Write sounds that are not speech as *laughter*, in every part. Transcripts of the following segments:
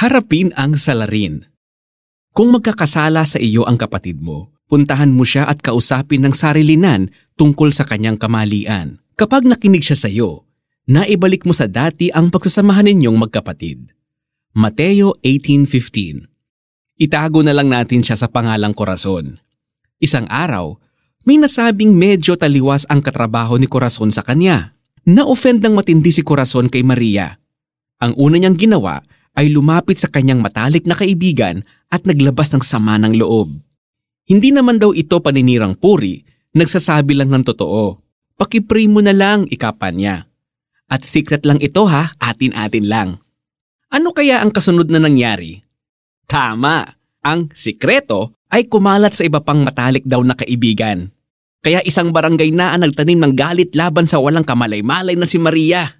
Harapin ang salarin. Kung magkakasala sa iyo ang kapatid mo, puntahan mo siya at kausapin ng sarilinan tungkol sa kanyang kamalian. Kapag nakinig siya sa iyo, naibalik mo sa dati ang pagsasamahan ninyong magkapatid. Mateo 18.15 Itago na lang natin siya sa pangalang Korason. Isang araw, may nasabing medyo taliwas ang katrabaho ni Corazon sa kanya. Na-offend ng matindi si Corazon kay Maria. Ang una niyang ginawa ay lumapit sa kanyang matalik na kaibigan at naglabas ng sama ng loob. Hindi naman daw ito paninirang puri, nagsasabi lang ng totoo. Pakipray mo na lang, ikapan niya. At secret lang ito ha, atin-atin lang. Ano kaya ang kasunod na nangyari? Tama, ang sikreto ay kumalat sa iba pang matalik daw na kaibigan. Kaya isang barangay na ang nagtanim ng galit laban sa walang kamalay-malay na si Maria.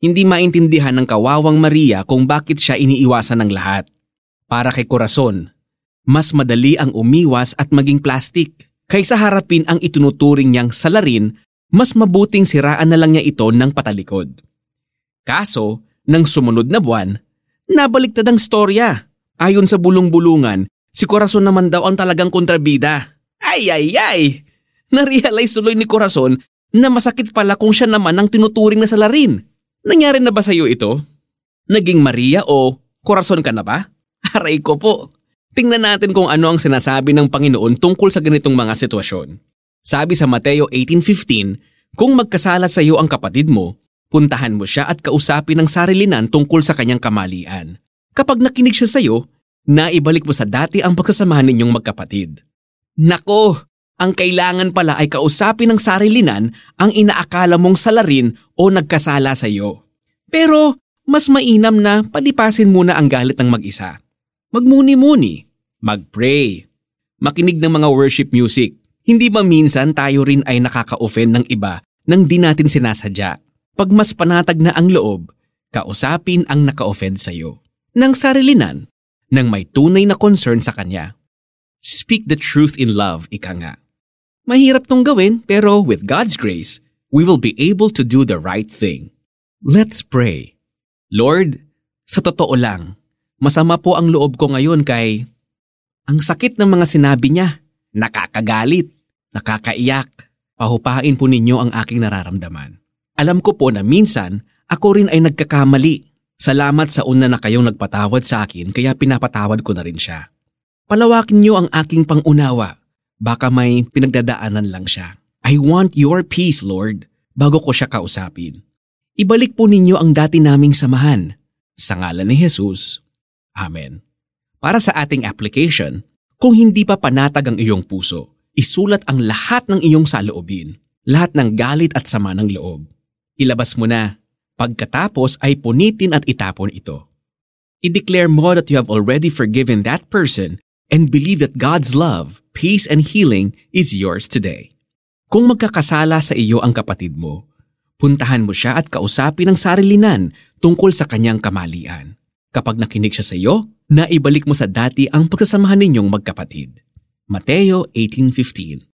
Hindi maintindihan ng kawawang Maria kung bakit siya iniiwasan ng lahat. Para kay Corazon, mas madali ang umiwas at maging plastic. Kaysa harapin ang itunuturing niyang salarin, mas mabuting siraan na lang niya ito ng patalikod. Kaso, nang sumunod na buwan, nabaliktad ang storya. Ayon sa bulong-bulungan, si Corazon naman daw ang talagang kontrabida. Ay ay ay! Narealize tuloy ni Corazon na masakit pala kung siya naman ang tinuturing na salarin. Nangyari na ba sa iyo ito? Naging Maria o Corazon ka na ba? *laughs* Aray ko po. Tingnan natin kung ano ang sinasabi ng Panginoon tungkol sa ganitong mga sitwasyon. Sabi sa Mateo 18.15, Kung magkasala sa iyo ang kapatid mo, puntahan mo siya at kausapin ng sarilinan tungkol sa kanyang kamalian. Kapag nakinig siya sa iyo, naibalik mo sa dati ang pagsasamahan ninyong magkapatid. Nako, ang kailangan pala ay kausapin ng sarilinan ang inaakala mong salarin o nagkasala sa iyo. Pero mas mainam na palipasin muna ang galit ng mag-isa. Magmuni-muni, mag-pray, makinig ng mga worship music. Hindi ba minsan tayo rin ay nakaka-offend ng iba nang di natin sinasadya? Pag mas panatag na ang loob, kausapin ang naka-offend sa iyo. Nang sarilinan, nang may tunay na concern sa kanya. Speak the truth in love, ika nga. Mahirap tong gawin pero with God's grace, we will be able to do the right thing. Let's pray. Lord, sa totoo lang, Masama po ang loob ko ngayon kay ang sakit ng mga sinabi niya. Nakakagalit, nakakaiyak. Pahupain po ninyo ang aking nararamdaman. Alam ko po na minsan ako rin ay nagkakamali. Salamat sa una na kayong nagpatawad sa akin kaya pinapatawad ko na rin siya. Palawakin niyo ang aking pangunawa. Baka may pinagdadaanan lang siya. I want your peace, Lord, bago ko siya kausapin. Ibalik po ninyo ang dati naming samahan. Sa ngalan ni Jesus, Amen. Para sa ating application, kung hindi pa panatag ang iyong puso, isulat ang lahat ng iyong saloobin, lahat ng galit at sama ng loob. Ilabas mo na. Pagkatapos ay punitin at itapon ito. I-declare mo that you have already forgiven that person and believe that God's love, peace, and healing is yours today. Kung magkakasala sa iyo ang kapatid mo, puntahan mo siya at kausapin ng sarilinan tungkol sa kanyang kamalian. Kapag nakinig siya sa iyo, naibalik mo sa dati ang pagsasamahan ninyong magkapatid. Mateo 18.15